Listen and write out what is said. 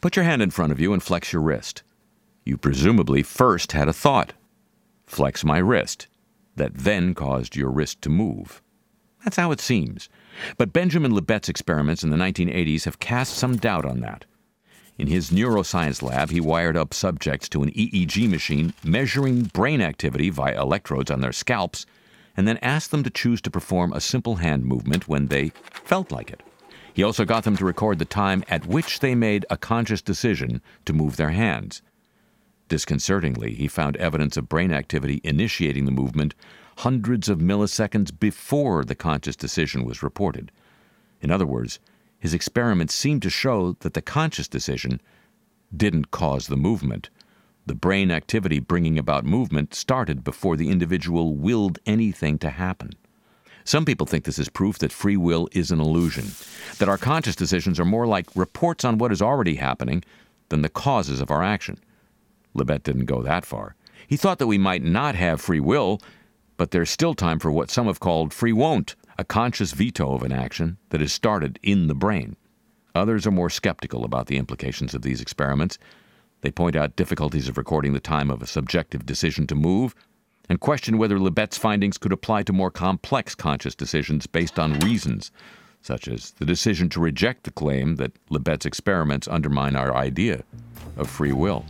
Put your hand in front of you and flex your wrist. You presumably first had a thought flex my wrist, that then caused your wrist to move. That's how it seems. But Benjamin Libet's experiments in the 1980s have cast some doubt on that. In his neuroscience lab, he wired up subjects to an EEG machine measuring brain activity via electrodes on their scalps, and then asked them to choose to perform a simple hand movement when they felt like it. He also got them to record the time at which they made a conscious decision to move their hands. Disconcertingly, he found evidence of brain activity initiating the movement hundreds of milliseconds before the conscious decision was reported. In other words, his experiments seemed to show that the conscious decision didn't cause the movement. The brain activity bringing about movement started before the individual willed anything to happen. Some people think this is proof that free will is an illusion, that our conscious decisions are more like reports on what is already happening than the causes of our action. Libet didn't go that far. He thought that we might not have free will, but there's still time for what some have called free won't, a conscious veto of an action that is started in the brain. Others are more skeptical about the implications of these experiments. They point out difficulties of recording the time of a subjective decision to move and question whether Libet's findings could apply to more complex conscious decisions based on reasons, such as the decision to reject the claim that Libet's experiments undermine our idea of free will.